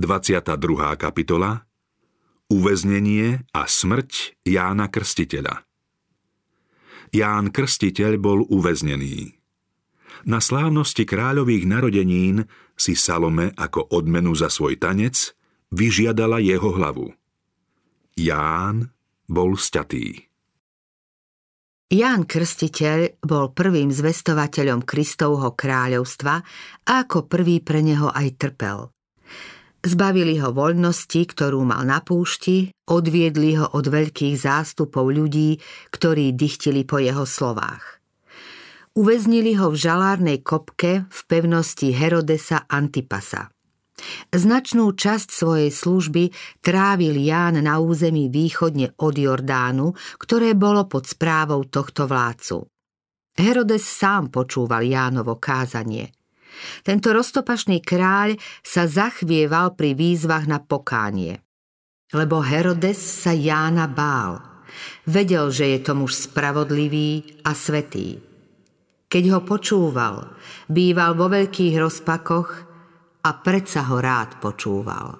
22. kapitola Uväznenie a smrť Jána Krstiteľa Ján Krstiteľ bol uväznený. Na slávnosti kráľových narodenín si Salome ako odmenu za svoj tanec vyžiadala jeho hlavu. Ján bol sťatý. Ján Krstiteľ bol prvým zvestovateľom Kristovho kráľovstva a ako prvý pre neho aj trpel. Zbavili ho voľnosti, ktorú mal na púšti, odviedli ho od veľkých zástupov ľudí, ktorí dychtili po jeho slovách. Uväznili ho v žalárnej kopke v pevnosti Herodesa Antipasa. Značnú časť svojej služby trávil Ján na území východne od Jordánu, ktoré bolo pod správou tohto vládcu. Herodes sám počúval Jánovo kázanie – tento roztopašný kráľ sa zachvieval pri výzvach na pokánie. Lebo Herodes sa Jána bál. Vedel, že je to muž spravodlivý a svetý. Keď ho počúval, býval vo veľkých rozpakoch a predsa ho rád počúval.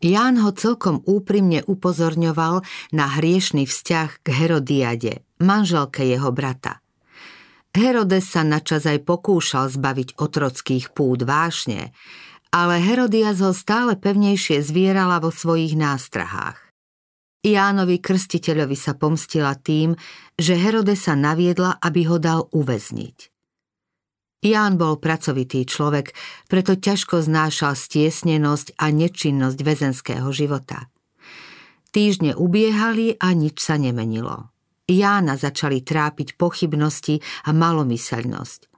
Ján ho celkom úprimne upozorňoval na hriešný vzťah k Herodiade, manželke jeho brata – Herodes sa načas aj pokúšal zbaviť otrockých púd vášne, ale Herodias ho stále pevnejšie zvierala vo svojich nástrahách. Jánovi krstiteľovi sa pomstila tým, že Herodesa naviedla, aby ho dal uväzniť. Ján bol pracovitý človek, preto ťažko znášal stiesnenosť a nečinnosť väzenského života. Týždne ubiehali a nič sa nemenilo. Jána začali trápiť pochybnosti a malomyselnosť.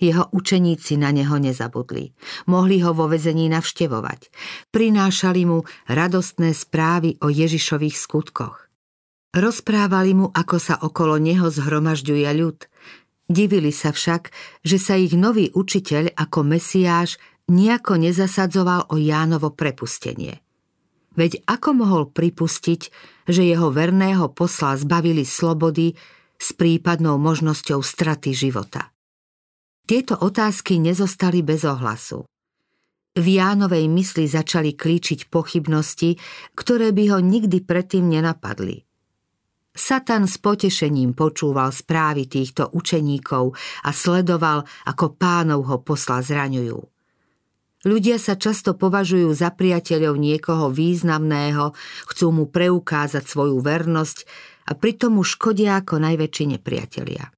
Jeho učeníci na neho nezabudli. Mohli ho vo vezení navštevovať. Prinášali mu radostné správy o Ježišových skutkoch. Rozprávali mu, ako sa okolo neho zhromažďuje ľud. Divili sa však, že sa ich nový učiteľ ako Mesiáš nejako nezasadzoval o Jánovo prepustenie. Veď ako mohol pripustiť, že jeho verného posla zbavili slobody s prípadnou možnosťou straty života? Tieto otázky nezostali bez ohlasu. V Jánovej mysli začali klíčiť pochybnosti, ktoré by ho nikdy predtým nenapadli. Satan s potešením počúval správy týchto učeníkov a sledoval, ako pánov ho posla zraňujú. Ľudia sa často považujú za priateľov niekoho významného, chcú mu preukázať svoju vernosť a pritom mu škodia ako najväčší nepriatelia.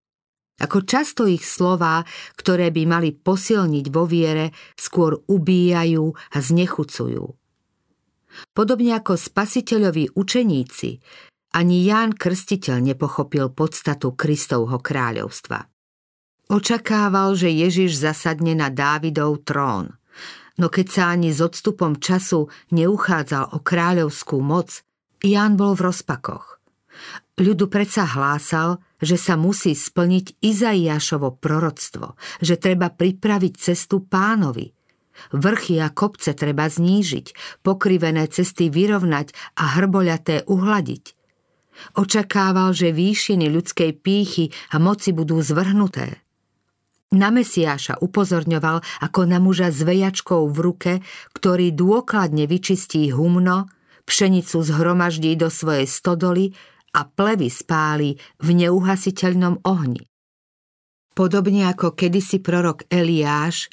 Ako často ich slová, ktoré by mali posilniť vo viere, skôr ubíjajú a znechucujú. Podobne ako spasiteľoví učeníci, ani Ján Krstiteľ nepochopil podstatu Kristovho kráľovstva. Očakával, že Ježiš zasadne na Dávidov trón – no keď sa ani s odstupom času neuchádzal o kráľovskú moc, Ján bol v rozpakoch. Ľudu predsa hlásal, že sa musí splniť Izaiášovo proroctvo, že treba pripraviť cestu pánovi. Vrchy a kopce treba znížiť, pokrivené cesty vyrovnať a hrboľaté uhladiť. Očakával, že výšiny ľudskej pýchy a moci budú zvrhnuté. Na Mesiáša upozorňoval ako na muža s vejačkou v ruke, ktorý dôkladne vyčistí humno, pšenicu zhromaždí do svojej stodoly a plevy spáli v neuhasiteľnom ohni. Podobne ako kedysi prorok Eliáš,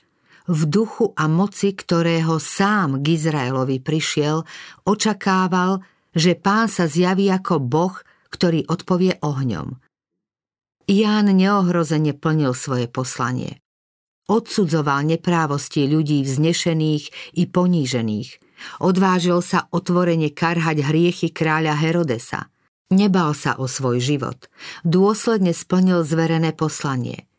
v duchu a moci, ktorého sám k Izraelovi prišiel, očakával, že pán sa zjaví ako boh, ktorý odpovie ohňom – Ján neohrozene plnil svoje poslanie. Odsudzoval neprávosti ľudí vznešených i ponížených. Odvážil sa otvorene karhať hriechy kráľa Herodesa. Nebal sa o svoj život. Dôsledne splnil zverené poslanie.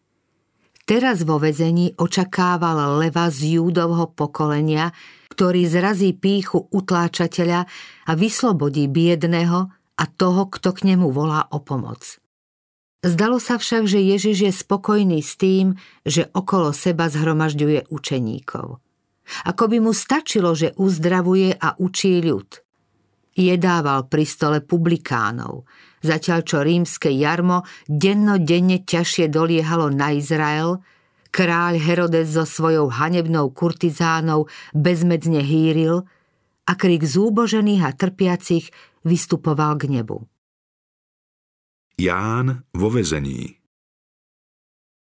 Teraz vo vezení očakával leva z júdovho pokolenia, ktorý zrazí píchu utláčateľa a vyslobodí biedného a toho, kto k nemu volá o pomoc. Zdalo sa však, že Ježiš je spokojný s tým, že okolo seba zhromažďuje učeníkov. Ako by mu stačilo, že uzdravuje a učí ľud. Jedával pri stole publikánov, zatiaľ čo rímske jarmo dennodenne ťažšie doliehalo na Izrael, Kráľ Herodes so svojou hanebnou kurtizánou bezmedzne hýril a krik zúbožených a trpiacich vystupoval k nebu. Ján vo vezení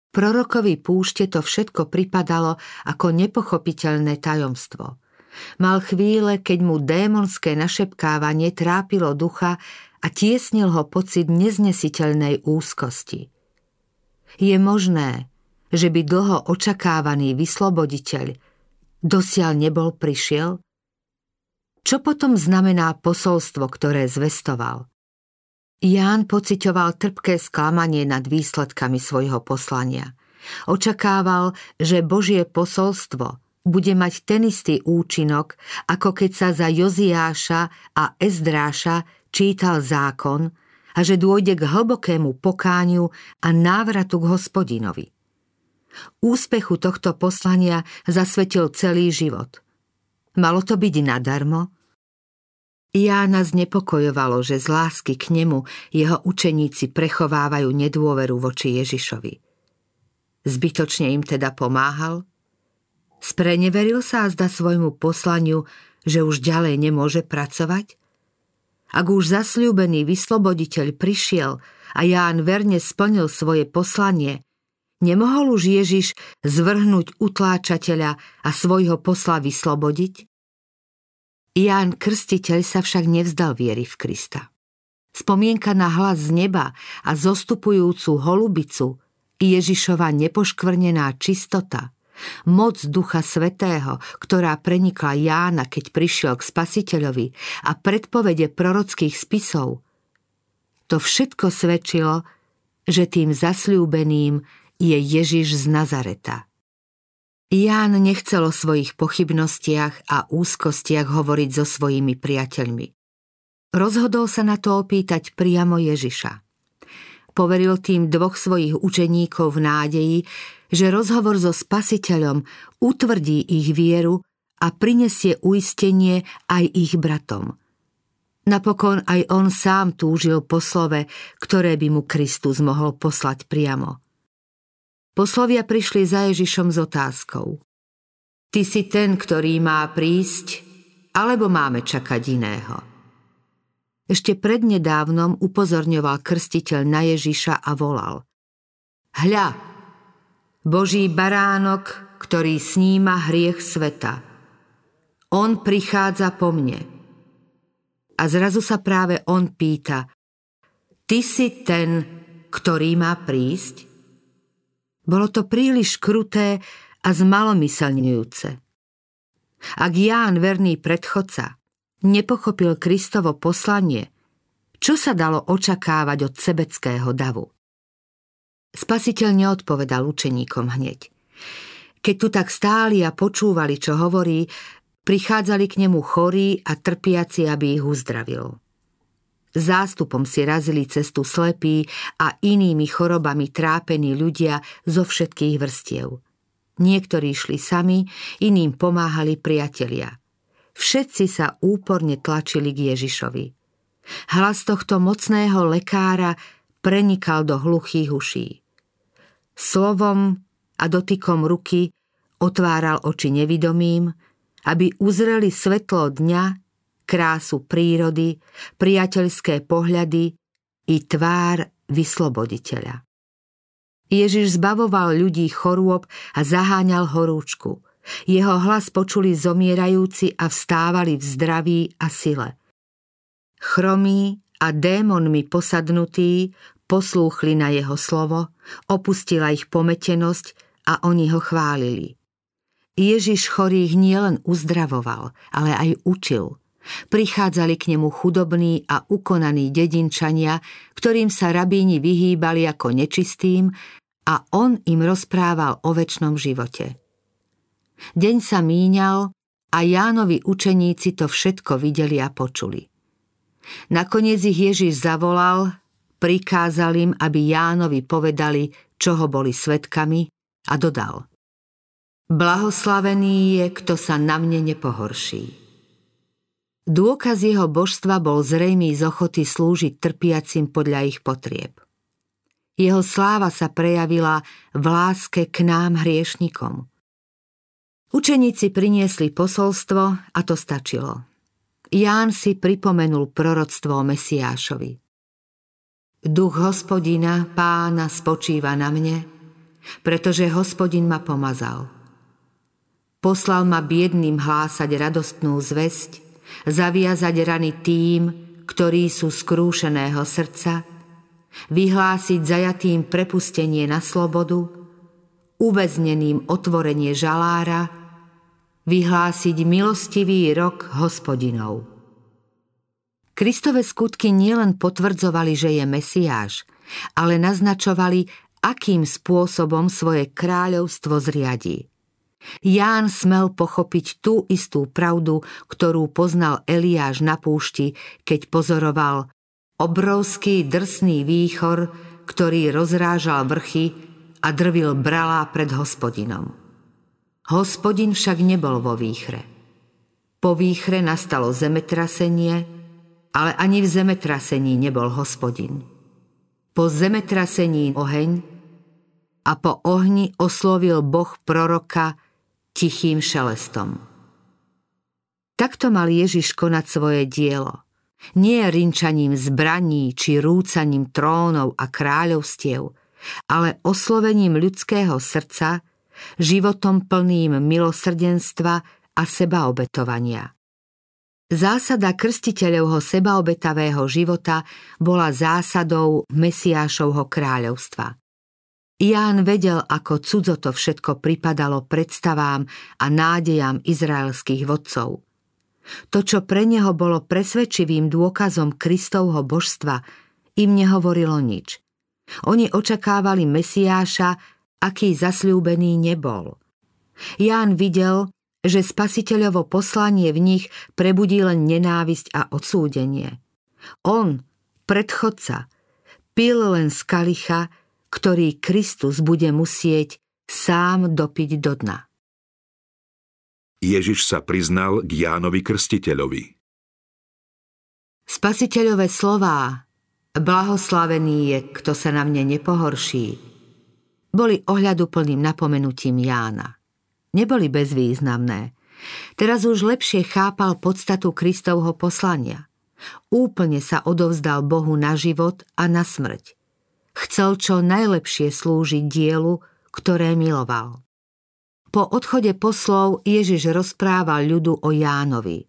Prorokovi púšte to všetko pripadalo ako nepochopiteľné tajomstvo. Mal chvíle, keď mu démonské našepkávanie trápilo ducha a tiesnil ho pocit neznesiteľnej úzkosti. Je možné, že by dlho očakávaný vysloboditeľ dosiaľ nebol prišiel? Čo potom znamená posolstvo, ktoré zvestoval? Ján pocitoval trpké sklamanie nad výsledkami svojho poslania. Očakával, že Božie posolstvo bude mať ten istý účinok, ako keď sa za Joziáša a Ezdráša čítal zákon a že dôjde k hlbokému pokániu a návratu k hospodinovi. Úspechu tohto poslania zasvetil celý život. Malo to byť nadarmo? Jána znepokojovalo, že z lásky k nemu jeho učeníci prechovávajú nedôveru voči Ježišovi. Zbytočne im teda pomáhal? Spreneveril sa a zda svojmu poslaniu, že už ďalej nemôže pracovať? Ak už zasľúbený vysloboditeľ prišiel a Ján verne splnil svoje poslanie, nemohol už Ježiš zvrhnúť utláčateľa a svojho posla vyslobodiť? Ján Krstiteľ sa však nevzdal viery v Krista. Spomienka na hlas z neba a zostupujúcu holubicu Ježišova nepoškvrnená čistota, moc Ducha Svetého, ktorá prenikla Jána, keď prišiel k Spasiteľovi a predpovede prorockých spisov. To všetko svedčilo, že tým zasľúbeným je Ježiš z Nazareta. Ján nechcel o svojich pochybnostiach a úzkostiach hovoriť so svojimi priateľmi. Rozhodol sa na to opýtať priamo Ježiša. Poveril tým dvoch svojich učeníkov v nádeji, že rozhovor so spasiteľom utvrdí ich vieru a prinesie uistenie aj ich bratom. Napokon aj on sám túžil po slove, ktoré by mu Kristus mohol poslať priamo – Poslovia prišli za Ježišom s otázkou. Ty si ten, ktorý má prísť, alebo máme čakať iného? Ešte prednedávnom upozorňoval krstiteľ na Ježiša a volal. Hľa, Boží baránok, ktorý sníma hriech sveta. On prichádza po mne. A zrazu sa práve on pýta, ty si ten, ktorý má prísť? Bolo to príliš kruté a zmalomyselňujúce. Ak Ján, verný predchodca, nepochopil Kristovo poslanie, čo sa dalo očakávať od sebeckého davu? Spasiteľ neodpovedal učeníkom hneď. Keď tu tak stáli a počúvali, čo hovorí, prichádzali k nemu chorí a trpiaci, aby ich uzdravil. Zástupom si razili cestu slepí a inými chorobami trápení ľudia zo všetkých vrstiev. Niektorí šli sami, iným pomáhali priatelia. Všetci sa úporne tlačili k Ježišovi. Hlas tohto mocného lekára prenikal do hluchých uší. Slovom a dotykom ruky otváral oči nevidomým, aby uzreli svetlo dňa krásu prírody, priateľské pohľady i tvár vysloboditeľa. Ježiš zbavoval ľudí chorôb a zaháňal horúčku. Jeho hlas počuli zomierajúci a vstávali v zdraví a sile. Chromí a démonmi posadnutí poslúchli na jeho slovo, opustila ich pometenosť a oni ho chválili. Ježiš chorých nielen uzdravoval, ale aj učil – Prichádzali k nemu chudobní a ukonaní dedinčania, ktorým sa rabíni vyhýbali ako nečistým a on im rozprával o väčšnom živote. Deň sa míňal a Jánovi učeníci to všetko videli a počuli. Nakoniec ich Ježiš zavolal, prikázal im, aby Jánovi povedali, čoho boli svetkami a dodal. Blahoslavený je, kto sa na mne nepohorší. Dôkaz jeho božstva bol zrejmý z ochoty slúžiť trpiacim podľa ich potrieb. Jeho sláva sa prejavila v láske k nám hriešnikom. Učeníci priniesli posolstvo a to stačilo. Ján si pripomenul proroctvo o Mesiášovi. Duch hospodina, pána, spočíva na mne, pretože hospodin ma pomazal. Poslal ma biedným hlásať radostnú zväzť, zaviazať rany tým, ktorí sú skrúšeného srdca, vyhlásiť zajatým prepustenie na slobodu, uväzneným otvorenie žalára, vyhlásiť milostivý rok hospodinov. Kristove skutky nielen potvrdzovali, že je Mesiáš, ale naznačovali, akým spôsobom svoje kráľovstvo zriadí. Ján smel pochopiť tú istú pravdu, ktorú poznal Eliáš na púšti, keď pozoroval obrovský drsný výchor, ktorý rozrážal vrchy a drvil bralá pred hospodinom. Hospodin však nebol vo výchre. Po výchre nastalo zemetrasenie, ale ani v zemetrasení nebol hospodin. Po zemetrasení oheň a po ohni oslovil Boh proroka tichým šelestom. Takto mal Ježiš konať svoje dielo. Nie rinčaním zbraní či rúcaním trónov a kráľovstiev, ale oslovením ľudského srdca životom plným milosrdenstva a sebaobetovania. Zásada krstiteľovho sebaobetavého života bola zásadou Mesiášovho kráľovstva. Ján vedel, ako cudzo to všetko pripadalo predstavám a nádejam izraelských vodcov. To, čo pre neho bolo presvedčivým dôkazom Kristovho božstva, im nehovorilo nič. Oni očakávali Mesiáša, aký zasľúbený nebol. Ján videl, že spasiteľovo poslanie v nich prebudí len nenávisť a odsúdenie. On, predchodca, pil len z kalicha, ktorý Kristus bude musieť sám dopiť do dna. Ježiš sa priznal k Jánovi Krstiteľovi. Spasiteľové slová, blahoslavený je, kto sa na mne nepohorší, boli ohľaduplným napomenutím Jána. Neboli bezvýznamné. Teraz už lepšie chápal podstatu Kristovho poslania. Úplne sa odovzdal Bohu na život a na smrť. Chcel čo najlepšie slúžiť dielu, ktoré miloval. Po odchode poslov Ježiš rozprával ľudu o Jánovi.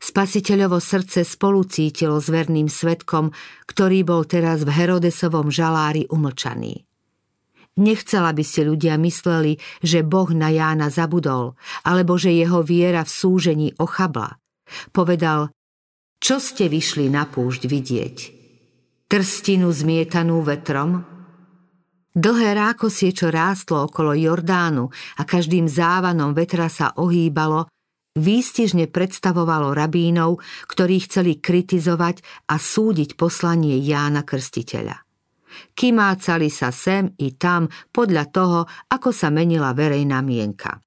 Spasiteľovo srdce spolu cítilo s verným svetkom, ktorý bol teraz v Herodesovom žalári umlčaný. Nechcel, aby ste ľudia mysleli, že Boh na Jána zabudol, alebo že jeho viera v súžení ochabla. Povedal, čo ste vyšli na púšť vidieť? Trstinu zmietanú vetrom? Dlhé rákosie, čo rástlo okolo Jordánu a každým závanom vetra sa ohýbalo, výstižne predstavovalo rabínov, ktorí chceli kritizovať a súdiť poslanie Jána Krstiteľa. Kymácali sa sem i tam podľa toho, ako sa menila verejná mienka.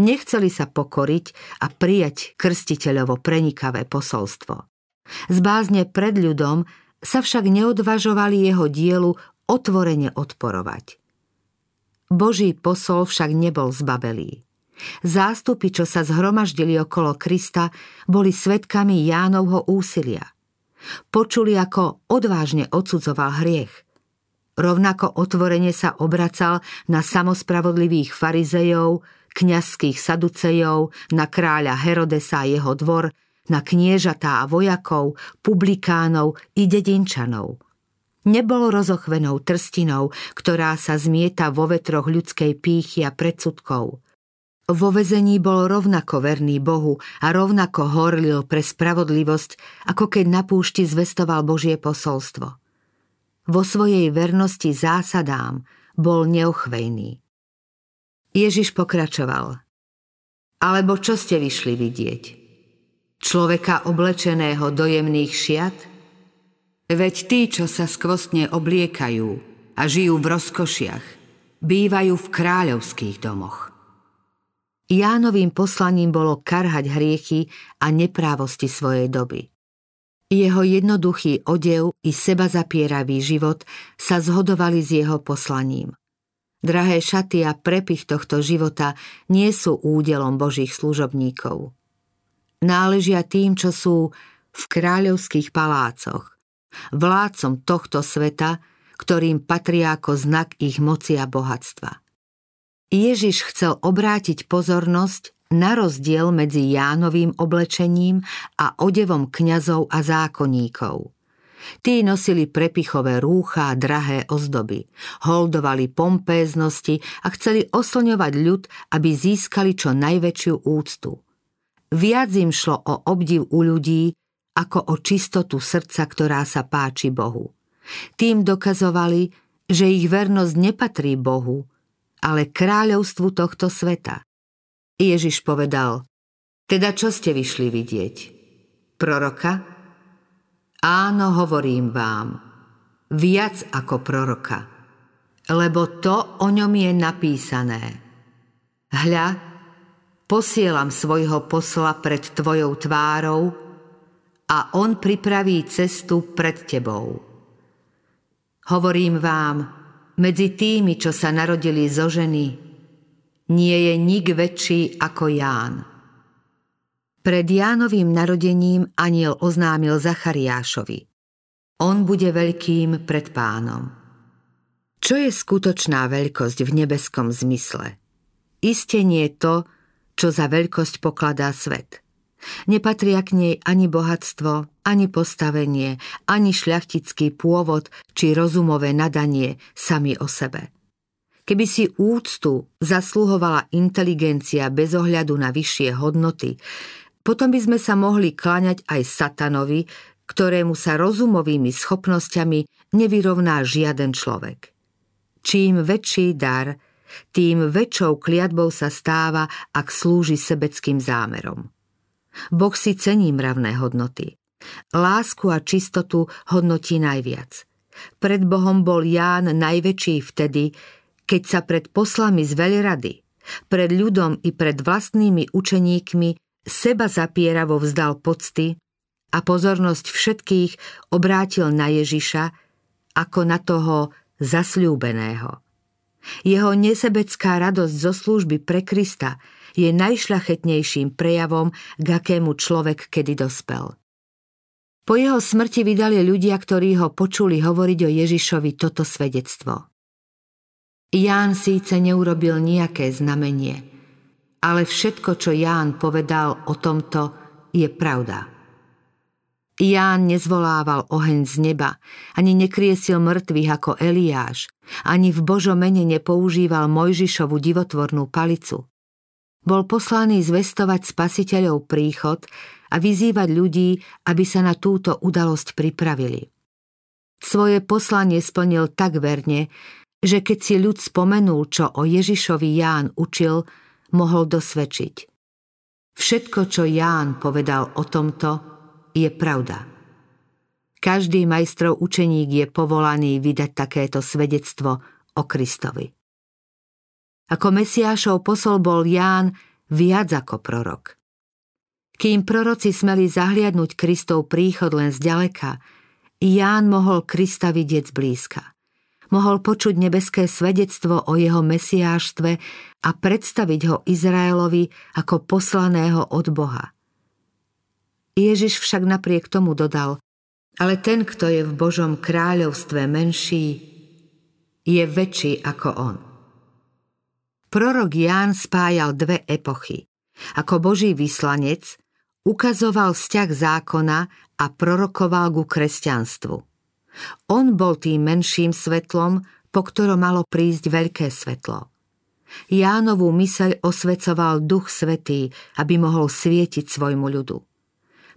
Nechceli sa pokoriť a prijať krstiteľovo prenikavé posolstvo. Z bázne pred ľudom sa však neodvažovali jeho dielu otvorene odporovať. Boží posol však nebol zbabelý. Zástupy, čo sa zhromaždili okolo Krista, boli svetkami Jánovho úsilia. Počuli, ako odvážne odsudzoval hriech. Rovnako otvorene sa obracal na samospravodlivých farizejov, kňazských saducejov, na kráľa Herodesa a jeho dvor, na kniežatá vojakov, publikánov i dedinčanov. Nebol rozochvenou trstinou, ktorá sa zmieta vo vetroch ľudskej pýchy a predsudkov. Vo vezení bol rovnako verný Bohu a rovnako horlil pre spravodlivosť, ako keď na púšti zvestoval Božie posolstvo vo svojej vernosti zásadám bol neochvejný. Ježiš pokračoval. Alebo čo ste vyšli vidieť? Človeka oblečeného do jemných šiat? Veď tí, čo sa skvostne obliekajú a žijú v rozkošiach, bývajú v kráľovských domoch. Jánovým poslaním bolo karhať hriechy a neprávosti svojej doby. Jeho jednoduchý odev i seba zapieravý život sa zhodovali s jeho poslaním. Drahé šaty a prepich tohto života nie sú údelom Božích služobníkov. Náležia tým, čo sú v kráľovských palácoch, vládcom tohto sveta, ktorým patria ako znak ich moci a bohatstva. Ježiš chcel obrátiť pozornosť na rozdiel medzi Jánovým oblečením a odevom kňazov a zákonníkov. Tí nosili prepichové rúcha a drahé ozdoby, holdovali pompéznosti a chceli oslňovať ľud, aby získali čo najväčšiu úctu. Viac im šlo o obdiv u ľudí, ako o čistotu srdca, ktorá sa páči Bohu. Tým dokazovali, že ich vernosť nepatrí Bohu, ale kráľovstvu tohto sveta. Ježiš povedal, teda čo ste vyšli vidieť? Proroka? Áno, hovorím vám, viac ako proroka, lebo to o ňom je napísané. Hľa, posielam svojho posla pred tvojou tvárou a on pripraví cestu pred tebou. Hovorím vám, medzi tými, čo sa narodili zo ženy, nie je nik väčší ako Ján. Pred Jánovým narodením aniel oznámil Zachariášovi. On bude veľkým pred pánom. Čo je skutočná veľkosť v nebeskom zmysle? Isté nie to, čo za veľkosť pokladá svet – Nepatria k nej ani bohatstvo, ani postavenie, ani šľachtický pôvod či rozumové nadanie sami o sebe. Keby si úctu zasluhovala inteligencia bez ohľadu na vyššie hodnoty, potom by sme sa mohli kláňať aj satanovi, ktorému sa rozumovými schopnosťami nevyrovná žiaden človek. Čím väčší dar, tým väčšou kliatbou sa stáva, ak slúži sebeckým zámerom. Boh si cení mravné hodnoty. Lásku a čistotu hodnotí najviac. Pred Bohom bol Ján najväčší vtedy, keď sa pred poslami z veľrady, pred ľudom i pred vlastnými učeníkmi seba zapieravo vzdal pocty a pozornosť všetkých obrátil na Ježiša ako na toho zasľúbeného. Jeho nesebecká radosť zo služby pre Krista je najšľachetnejším prejavom, k akému človek kedy dospel. Po jeho smrti vydali ľudia, ktorí ho počuli hovoriť o Ježišovi toto svedectvo. Ján síce neurobil nejaké znamenie, ale všetko, čo Ján povedal o tomto, je pravda. Ján nezvolával oheň z neba, ani nekriesil mŕtvych ako Eliáš, ani v Božom mene nepoužíval Mojžišovu divotvornú palicu bol poslaný zvestovať spasiteľov príchod a vyzývať ľudí, aby sa na túto udalosť pripravili. Svoje poslanie splnil tak verne, že keď si ľud spomenul, čo o Ježišovi Ján učil, mohol dosvedčiť. Všetko, čo Ján povedal o tomto, je pravda. Každý majstrov učeník je povolaný vydať takéto svedectvo o Kristovi. Ako Mesiášov posol bol Ján viac ako prorok. Kým proroci smeli zahliadnúť Kristov príchod len zďaleka, Ján mohol Krista vidieť zblízka. Mohol počuť nebeské svedectvo o jeho mesiáštve a predstaviť ho Izraelovi ako poslaného od Boha. Ježiš však napriek tomu dodal, ale ten, kto je v Božom kráľovstve menší, je väčší ako on. Prorok Ján spájal dve epochy. Ako Boží vyslanec ukazoval vzťah zákona a prorokoval ku kresťanstvu. On bol tým menším svetlom, po ktorom malo prísť veľké svetlo. Jánovú myseľ osvecoval duch svetý, aby mohol svietiť svojmu ľudu.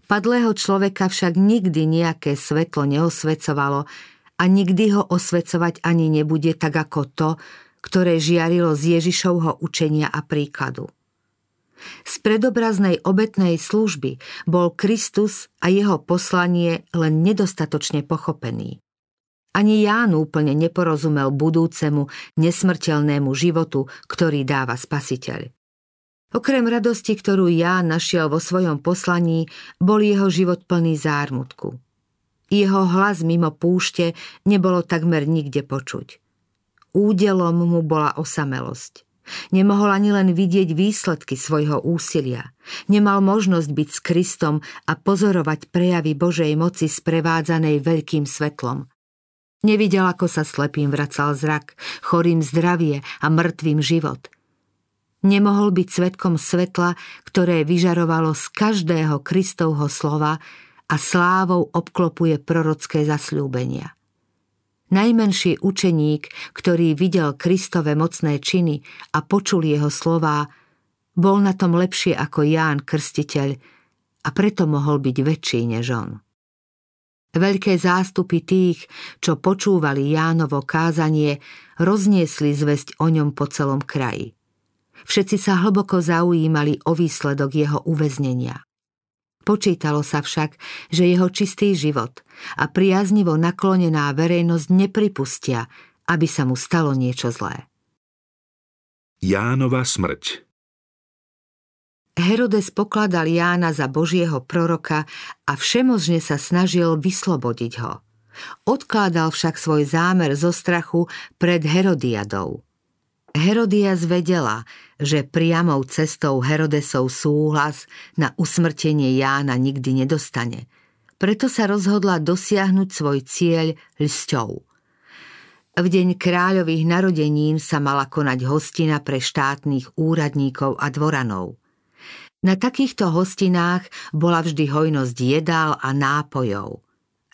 Padlého človeka však nikdy nejaké svetlo neosvecovalo a nikdy ho osvecovať ani nebude tak ako to, ktoré žiarilo z Ježišovho učenia a príkladu. Z predobraznej obetnej služby bol Kristus a jeho poslanie len nedostatočne pochopený. Ani Ján úplne neporozumel budúcemu, nesmrteľnému životu, ktorý dáva spasiteľ. Okrem radosti, ktorú Ján našiel vo svojom poslaní, bol jeho život plný zármutku. Jeho hlas mimo púšte nebolo takmer nikde počuť. Údelom mu bola osamelosť. Nemohol ani len vidieť výsledky svojho úsilia. Nemal možnosť byť s Kristom a pozorovať prejavy Božej moci sprevádzanej veľkým svetlom. Nevidel, ako sa slepým vracal zrak, chorým zdravie a mŕtvým život. Nemohol byť svetkom svetla, ktoré vyžarovalo z každého Kristovho slova a slávou obklopuje prorocké zasľúbenia. Najmenší učeník, ktorý videl Kristove mocné činy a počul jeho slová, bol na tom lepšie ako Ján Krstiteľ a preto mohol byť väčší než on. Veľké zástupy tých, čo počúvali Jánovo kázanie, rozniesli zväzť o ňom po celom kraji. Všetci sa hlboko zaujímali o výsledok jeho uväznenia. Počítalo sa však, že jeho čistý život a priaznivo naklonená verejnosť nepripustia, aby sa mu stalo niečo zlé. Jánova smrť Herodes pokladal Jána za Božieho proroka a všemožne sa snažil vyslobodiť ho. Odkládal však svoj zámer zo strachu pred Herodiadou. Herodias vedela, že priamou cestou Herodesov súhlas na usmrtenie Jána nikdy nedostane. Preto sa rozhodla dosiahnuť svoj cieľ ľsťou. V deň kráľových narodenín sa mala konať hostina pre štátnych úradníkov a dvoranov. Na takýchto hostinách bola vždy hojnosť jedál a nápojov.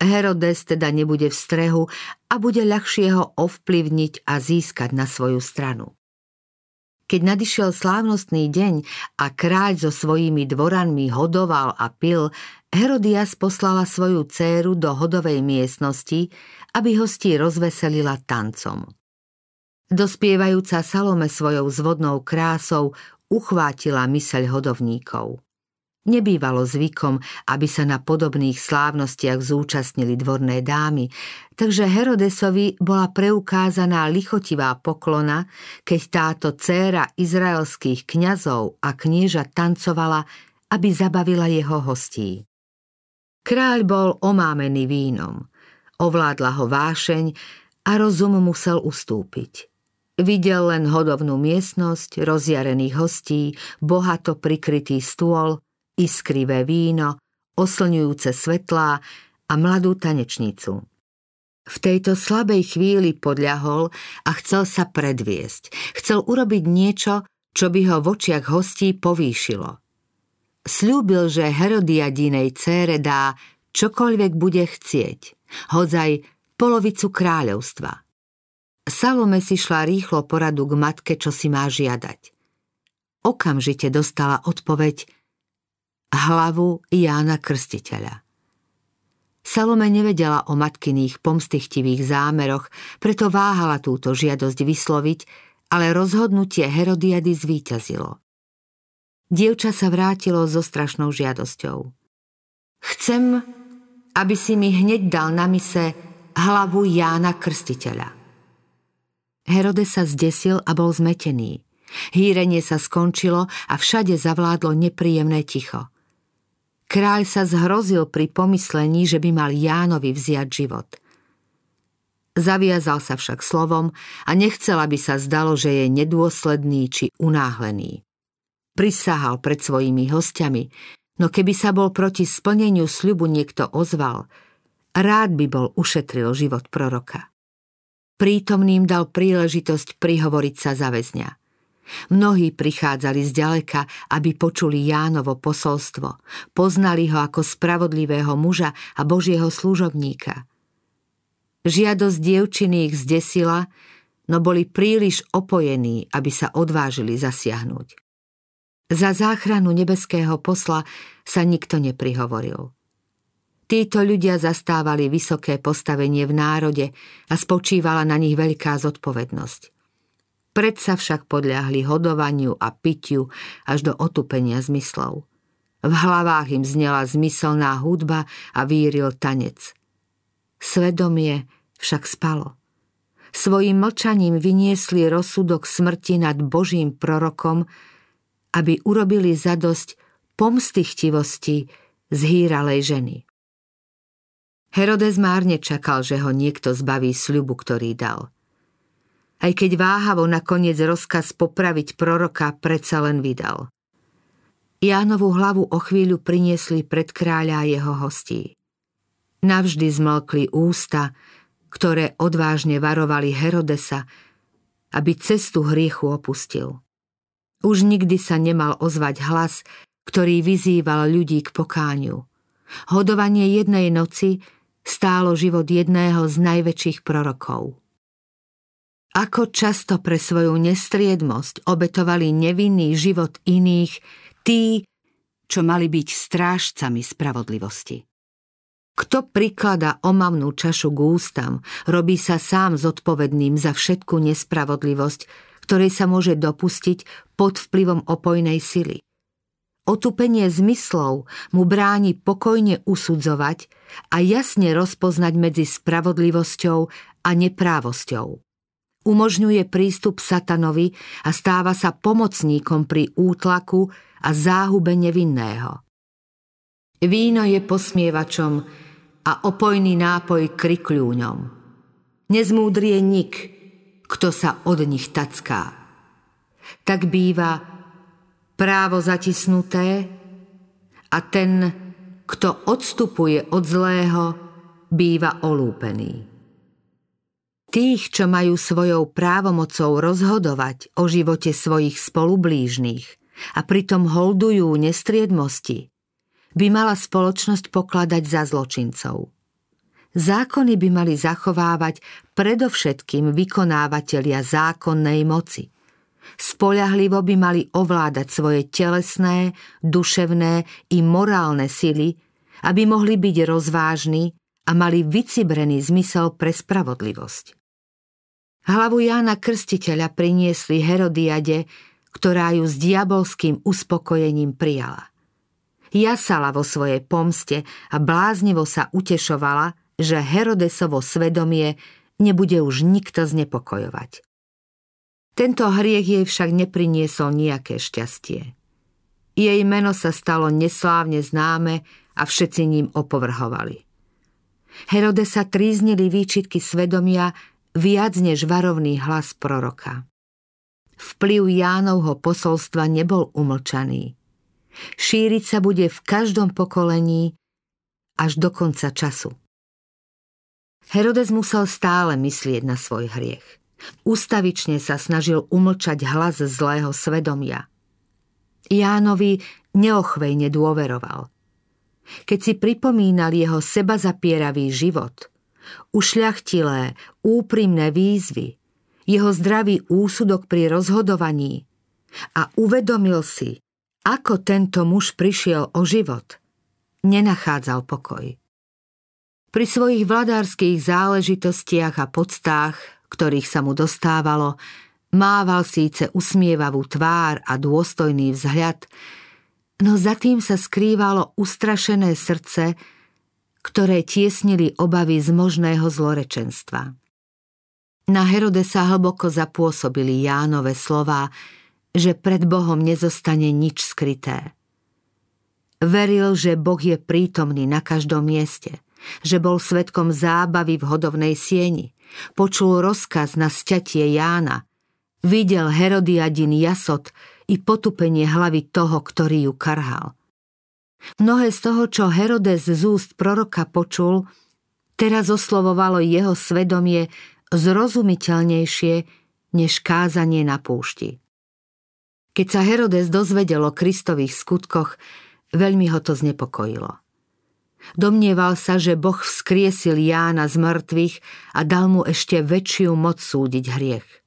Herodes teda nebude v strehu a bude ľahšie ho ovplyvniť a získať na svoju stranu. Keď nadišiel slávnostný deň a kráľ so svojimi dvoranmi hodoval a pil, Herodias poslala svoju dcéru do hodovej miestnosti, aby hosti rozveselila tancom. Dospievajúca Salome svojou zvodnou krásou uchvátila myseľ hodovníkov. Nebývalo zvykom, aby sa na podobných slávnostiach zúčastnili dvorné dámy, takže Herodesovi bola preukázaná lichotivá poklona, keď táto dcéra izraelských kňazov a knieža tancovala, aby zabavila jeho hostí. Kráľ bol omámený vínom, ovládla ho vášeň a rozum musel ustúpiť. Videl len hodovnú miestnosť, rozjarených hostí, bohato prikrytý stôl – iskrivé víno, oslňujúce svetlá a mladú tanečnicu. V tejto slabej chvíli podľahol a chcel sa predviesť. Chcel urobiť niečo, čo by ho v očiach hostí povýšilo. Sľúbil, že Herodiadinej cére dá čokoľvek bude chcieť, hodzaj polovicu kráľovstva. Salome si šla rýchlo poradu k matke, čo si má žiadať. Okamžite dostala odpoveď – hlavu Jána Krstiteľa. Salome nevedela o matkyných pomstychtivých zámeroch, preto váhala túto žiadosť vysloviť, ale rozhodnutie Herodiady zvíťazilo. Dievča sa vrátilo so strašnou žiadosťou. Chcem, aby si mi hneď dal na mise hlavu Jána Krstiteľa. Herode sa zdesil a bol zmetený. Hýrenie sa skončilo a všade zavládlo nepríjemné ticho. Kráľ sa zhrozil pri pomyslení, že by mal Jánovi vziať život. Zaviazal sa však slovom a nechcel, aby sa zdalo, že je nedôsledný či unáhlený. Prisahal pred svojimi hostiami, no keby sa bol proti splneniu sľubu niekto ozval, rád by bol ušetril život proroka. Prítomným dal príležitosť prihovoriť sa za väzňa. Mnohí prichádzali z ďaleka, aby počuli Jánovo posolstvo. Poznali ho ako spravodlivého muža a Božieho služobníka. Žiadosť dievčiny ich zdesila, no boli príliš opojení, aby sa odvážili zasiahnuť. Za záchranu nebeského posla sa nikto neprihovoril. Títo ľudia zastávali vysoké postavenie v národe a spočívala na nich veľká zodpovednosť. Predsa však podľahli hodovaniu a pitiu až do otupenia zmyslov. V hlavách im znela zmyselná hudba a víril tanec. Svedomie však spalo. Svojim mlčaním vyniesli rozsudok smrti nad Božím prorokom, aby urobili zadosť pomstychtivosti zhýralej ženy. Herodes márne čakal, že ho niekto zbaví sľubu, ktorý dal. Aj keď váhavo nakoniec rozkaz popraviť proroka predsa len vydal. Jánovu hlavu o chvíľu priniesli pred kráľa a jeho hostí. Navždy zmlkli ústa, ktoré odvážne varovali Herodesa, aby cestu hriechu opustil. Už nikdy sa nemal ozvať hlas, ktorý vyzýval ľudí k pokániu. Hodovanie jednej noci stálo život jedného z najväčších prorokov. Ako často pre svoju nestriedmosť obetovali nevinný život iných tí, čo mali byť strážcami spravodlivosti. Kto priklada omamnú čašu k ústam, robí sa sám zodpovedným za všetku nespravodlivosť, ktorej sa môže dopustiť pod vplyvom opojnej sily – Otupenie zmyslov mu bráni pokojne usudzovať a jasne rozpoznať medzi spravodlivosťou a neprávosťou. Umožňuje prístup satanovi a stáva sa pomocníkom pri útlaku a záhube nevinného. Víno je posmievačom a opojný nápoj krikľúňom. Nezmúdrie nik, kto sa od nich tacká. Tak býva právo zatisnuté a ten, kto odstupuje od zlého, býva olúpený. Tých, čo majú svojou právomocou rozhodovať o živote svojich spolublížnych a pritom holdujú nestriedmosti, by mala spoločnosť pokladať za zločincov. Zákony by mali zachovávať predovšetkým vykonávateľia zákonnej moci. Spoľahlivo by mali ovládať svoje telesné, duševné i morálne sily, aby mohli byť rozvážni a mali vycibrený zmysel pre spravodlivosť. Hlavu Jána Krstiteľa priniesli Herodiade, ktorá ju s diabolským uspokojením prijala. Jasala vo svojej pomste a bláznivo sa utešovala, že Herodesovo svedomie nebude už nikto znepokojovať. Tento hriech jej však nepriniesol nejaké šťastie. Jej meno sa stalo neslávne známe a všetci ním opovrhovali. Herode sa tríznili výčitky svedomia viac než varovný hlas proroka. Vplyv Jánovho posolstva nebol umlčaný. Šíriť sa bude v každom pokolení až do konca času. Herodes musel stále myslieť na svoj hriech. Ústavične sa snažil umlčať hlas zlého svedomia. Jánovi neochvejne dôveroval. Keď si pripomínal jeho seba zapieravý život, ušľachtilé, úprimné výzvy, jeho zdravý úsudok pri rozhodovaní a uvedomil si, ako tento muž prišiel o život, nenachádzal pokoj. Pri svojich vladárskych záležitostiach a podstách ktorých sa mu dostávalo, mával síce usmievavú tvár a dôstojný vzhľad, no za tým sa skrývalo ustrašené srdce, ktoré tiesnili obavy z možného zlorečenstva. Na Herode sa hlboko zapôsobili Jánové slová, že pred Bohom nezostane nič skryté. Veril, že Boh je prítomný na každom mieste, že bol svetkom zábavy v hodovnej sieni, Počul rozkaz na sťatie Jána. Videl Herodiadin jasot i potupenie hlavy toho, ktorý ju karhal. Mnohé z toho, čo Herodes z úst proroka počul, teraz oslovovalo jeho svedomie zrozumiteľnejšie než kázanie na púšti. Keď sa Herodes dozvedel o Kristových skutkoch, veľmi ho to znepokojilo. Domnieval sa, že Boh vzkriesil Jána z mŕtvych a dal mu ešte väčšiu moc súdiť hriech.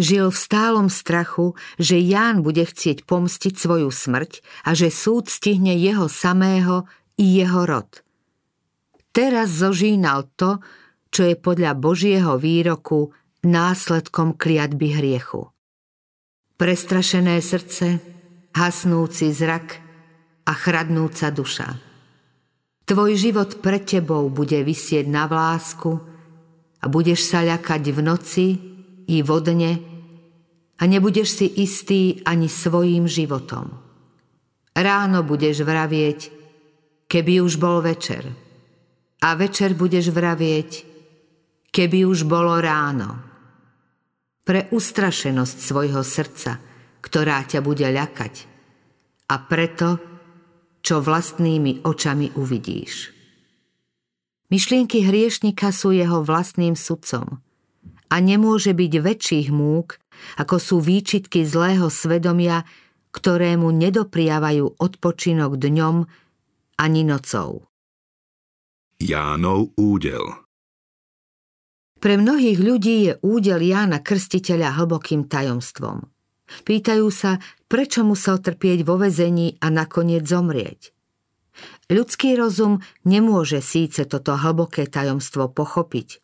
Žil v stálom strachu, že Ján bude chcieť pomstiť svoju smrť a že súd stihne jeho samého i jeho rod. Teraz zožínal to, čo je podľa Božieho výroku následkom kliatby hriechu. Prestrašené srdce, hasnúci zrak a chradnúca duša. Tvoj život pred tebou bude vysieť na vlásku a budeš sa ľakať v noci i vodne a nebudeš si istý ani svojím životom. Ráno budeš vravieť, keby už bol večer. a večer budeš vravieť, keby už bolo ráno. Pre ustrašenosť svojho srdca, ktorá ťa bude ľakať a preto, čo vlastnými očami uvidíš. Myšlienky hriešnika sú jeho vlastným sudcom a nemôže byť väčších múk, ako sú výčitky zlého svedomia, ktorému nedopriavajú odpočinok dňom ani nocou. Jánov údel Pre mnohých ľudí je údel Jána Krstiteľa hlbokým tajomstvom. Pýtajú sa, prečo musel trpieť vo vezení a nakoniec zomrieť. Ľudský rozum nemôže síce toto hlboké tajomstvo pochopiť,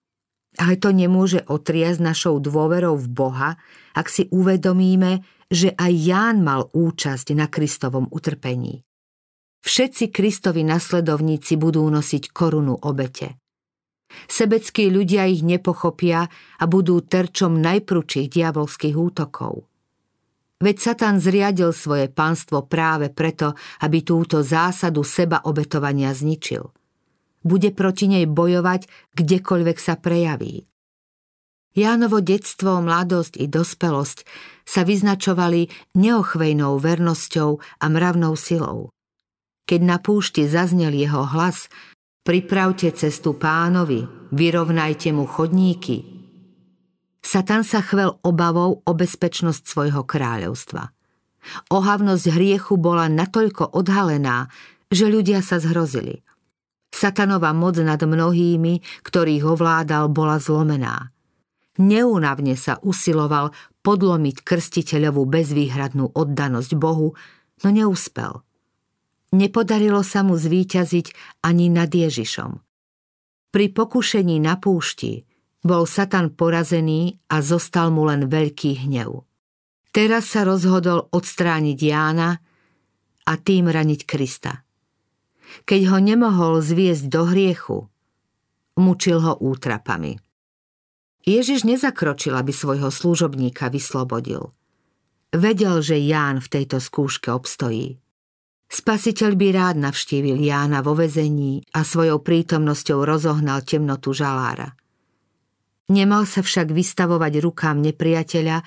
ale to nemôže otriasť našou dôverou v Boha, ak si uvedomíme, že aj Ján mal účasť na Kristovom utrpení. Všetci Kristovi nasledovníci budú nosiť korunu obete. Sebeckí ľudia ich nepochopia a budú terčom najprúčích diabolských útokov. Veď Satan zriadil svoje pánstvo práve preto, aby túto zásadu seba obetovania zničil – bude proti nej bojovať, kdekoľvek sa prejaví. Jánovo detstvo, mladosť i dospelosť sa vyznačovali neochvejnou vernosťou a mravnou silou. Keď na púšti zaznel jeho hlas, pripravte cestu pánovi, vyrovnajte mu chodníky. Satan sa chvel obavou o bezpečnosť svojho kráľovstva. Ohavnosť hriechu bola natoľko odhalená, že ľudia sa zhrozili. Satanova moc nad mnohými, ktorých ovládal, bola zlomená. Neúnavne sa usiloval podlomiť krstiteľovú bezvýhradnú oddanosť Bohu, no neúspel. Nepodarilo sa mu zvíťaziť ani nad Ježišom. Pri pokušení na púšti bol Satan porazený a zostal mu len veľký hnev. Teraz sa rozhodol odstrániť Jána a tým raniť Krista keď ho nemohol zviesť do hriechu. Mučil ho útrapami. Ježiš nezakročil, aby svojho služobníka vyslobodil. Vedel, že Ján v tejto skúške obstojí. Spasiteľ by rád navštívil Jána vo vezení a svojou prítomnosťou rozohnal temnotu žalára. Nemal sa však vystavovať rukám nepriateľa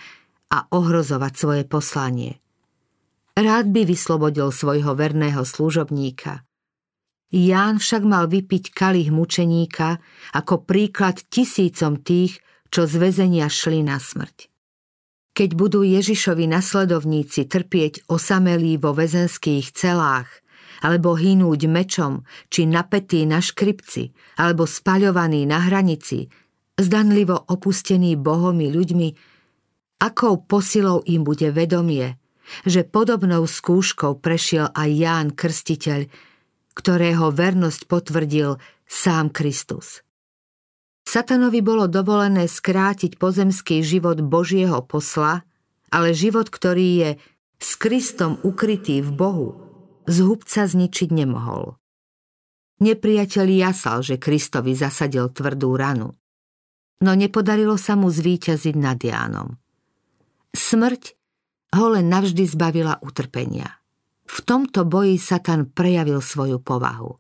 a ohrozovať svoje poslanie. Rád by vyslobodil svojho verného služobníka, Ján však mal vypiť kalich mučeníka ako príklad tisícom tých, čo z väzenia šli na smrť. Keď budú Ježišovi nasledovníci trpieť osamelí vo väzenských celách, alebo hynúť mečom, či napätí na škripci, alebo spaľovaní na hranici, zdanlivo opustení Bohom i ľuďmi, akou posilou im bude vedomie, že podobnou skúškou prešiel aj Ján Krstiteľ, ktorého vernosť potvrdil sám Kristus. Satanovi bolo dovolené skrátiť pozemský život Božieho posla, ale život, ktorý je s Kristom ukrytý v Bohu, z hubca zničiť nemohol. Nepriateľ jasal, že Kristovi zasadil tvrdú ranu. No nepodarilo sa mu zvíťaziť nad Jánom. Smrť ho len navždy zbavila utrpenia. V tomto boji Satan prejavil svoju povahu.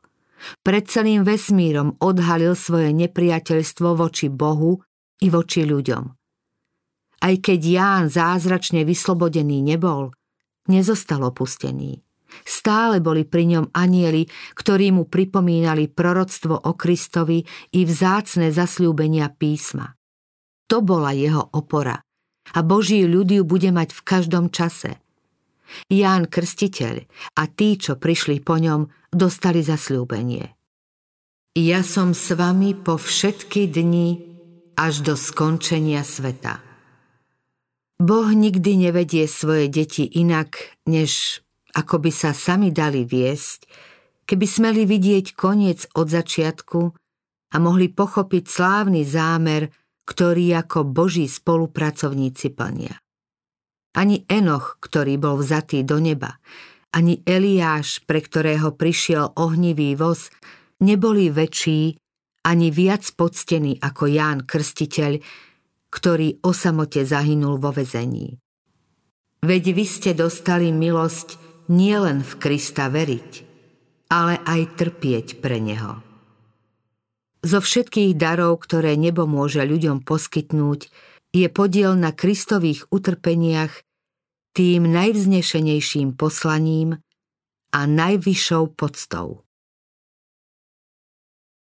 Pred celým vesmírom odhalil svoje nepriateľstvo voči Bohu i voči ľuďom. Aj keď Ján zázračne vyslobodený nebol, nezostal opustený. Stále boli pri ňom anieli, ktorí mu pripomínali proroctvo o Kristovi i vzácne zasľúbenia písma. To bola jeho opora a Boží ľud bude mať v každom čase – Ján Krstiteľ a tí, čo prišli po ňom, dostali zasľúbenie. Ja som s vami po všetky dni až do skončenia sveta. Boh nikdy nevedie svoje deti inak, než ako by sa sami dali viesť, keby smeli vidieť koniec od začiatku a mohli pochopiť slávny zámer, ktorý ako Boží spolupracovníci plnia. Ani Enoch, ktorý bol vzatý do neba, ani Eliáš, pre ktorého prišiel ohnivý voz, neboli väčší ani viac poctení ako Ján Krstiteľ, ktorý o samote zahynul vo vezení. Veď vy ste dostali milosť nielen v Krista veriť, ale aj trpieť pre Neho. Zo všetkých darov, ktoré nebo môže ľuďom poskytnúť, je podiel na Kristových utrpeniach tým najvznešenejším poslaním a najvyššou poctou.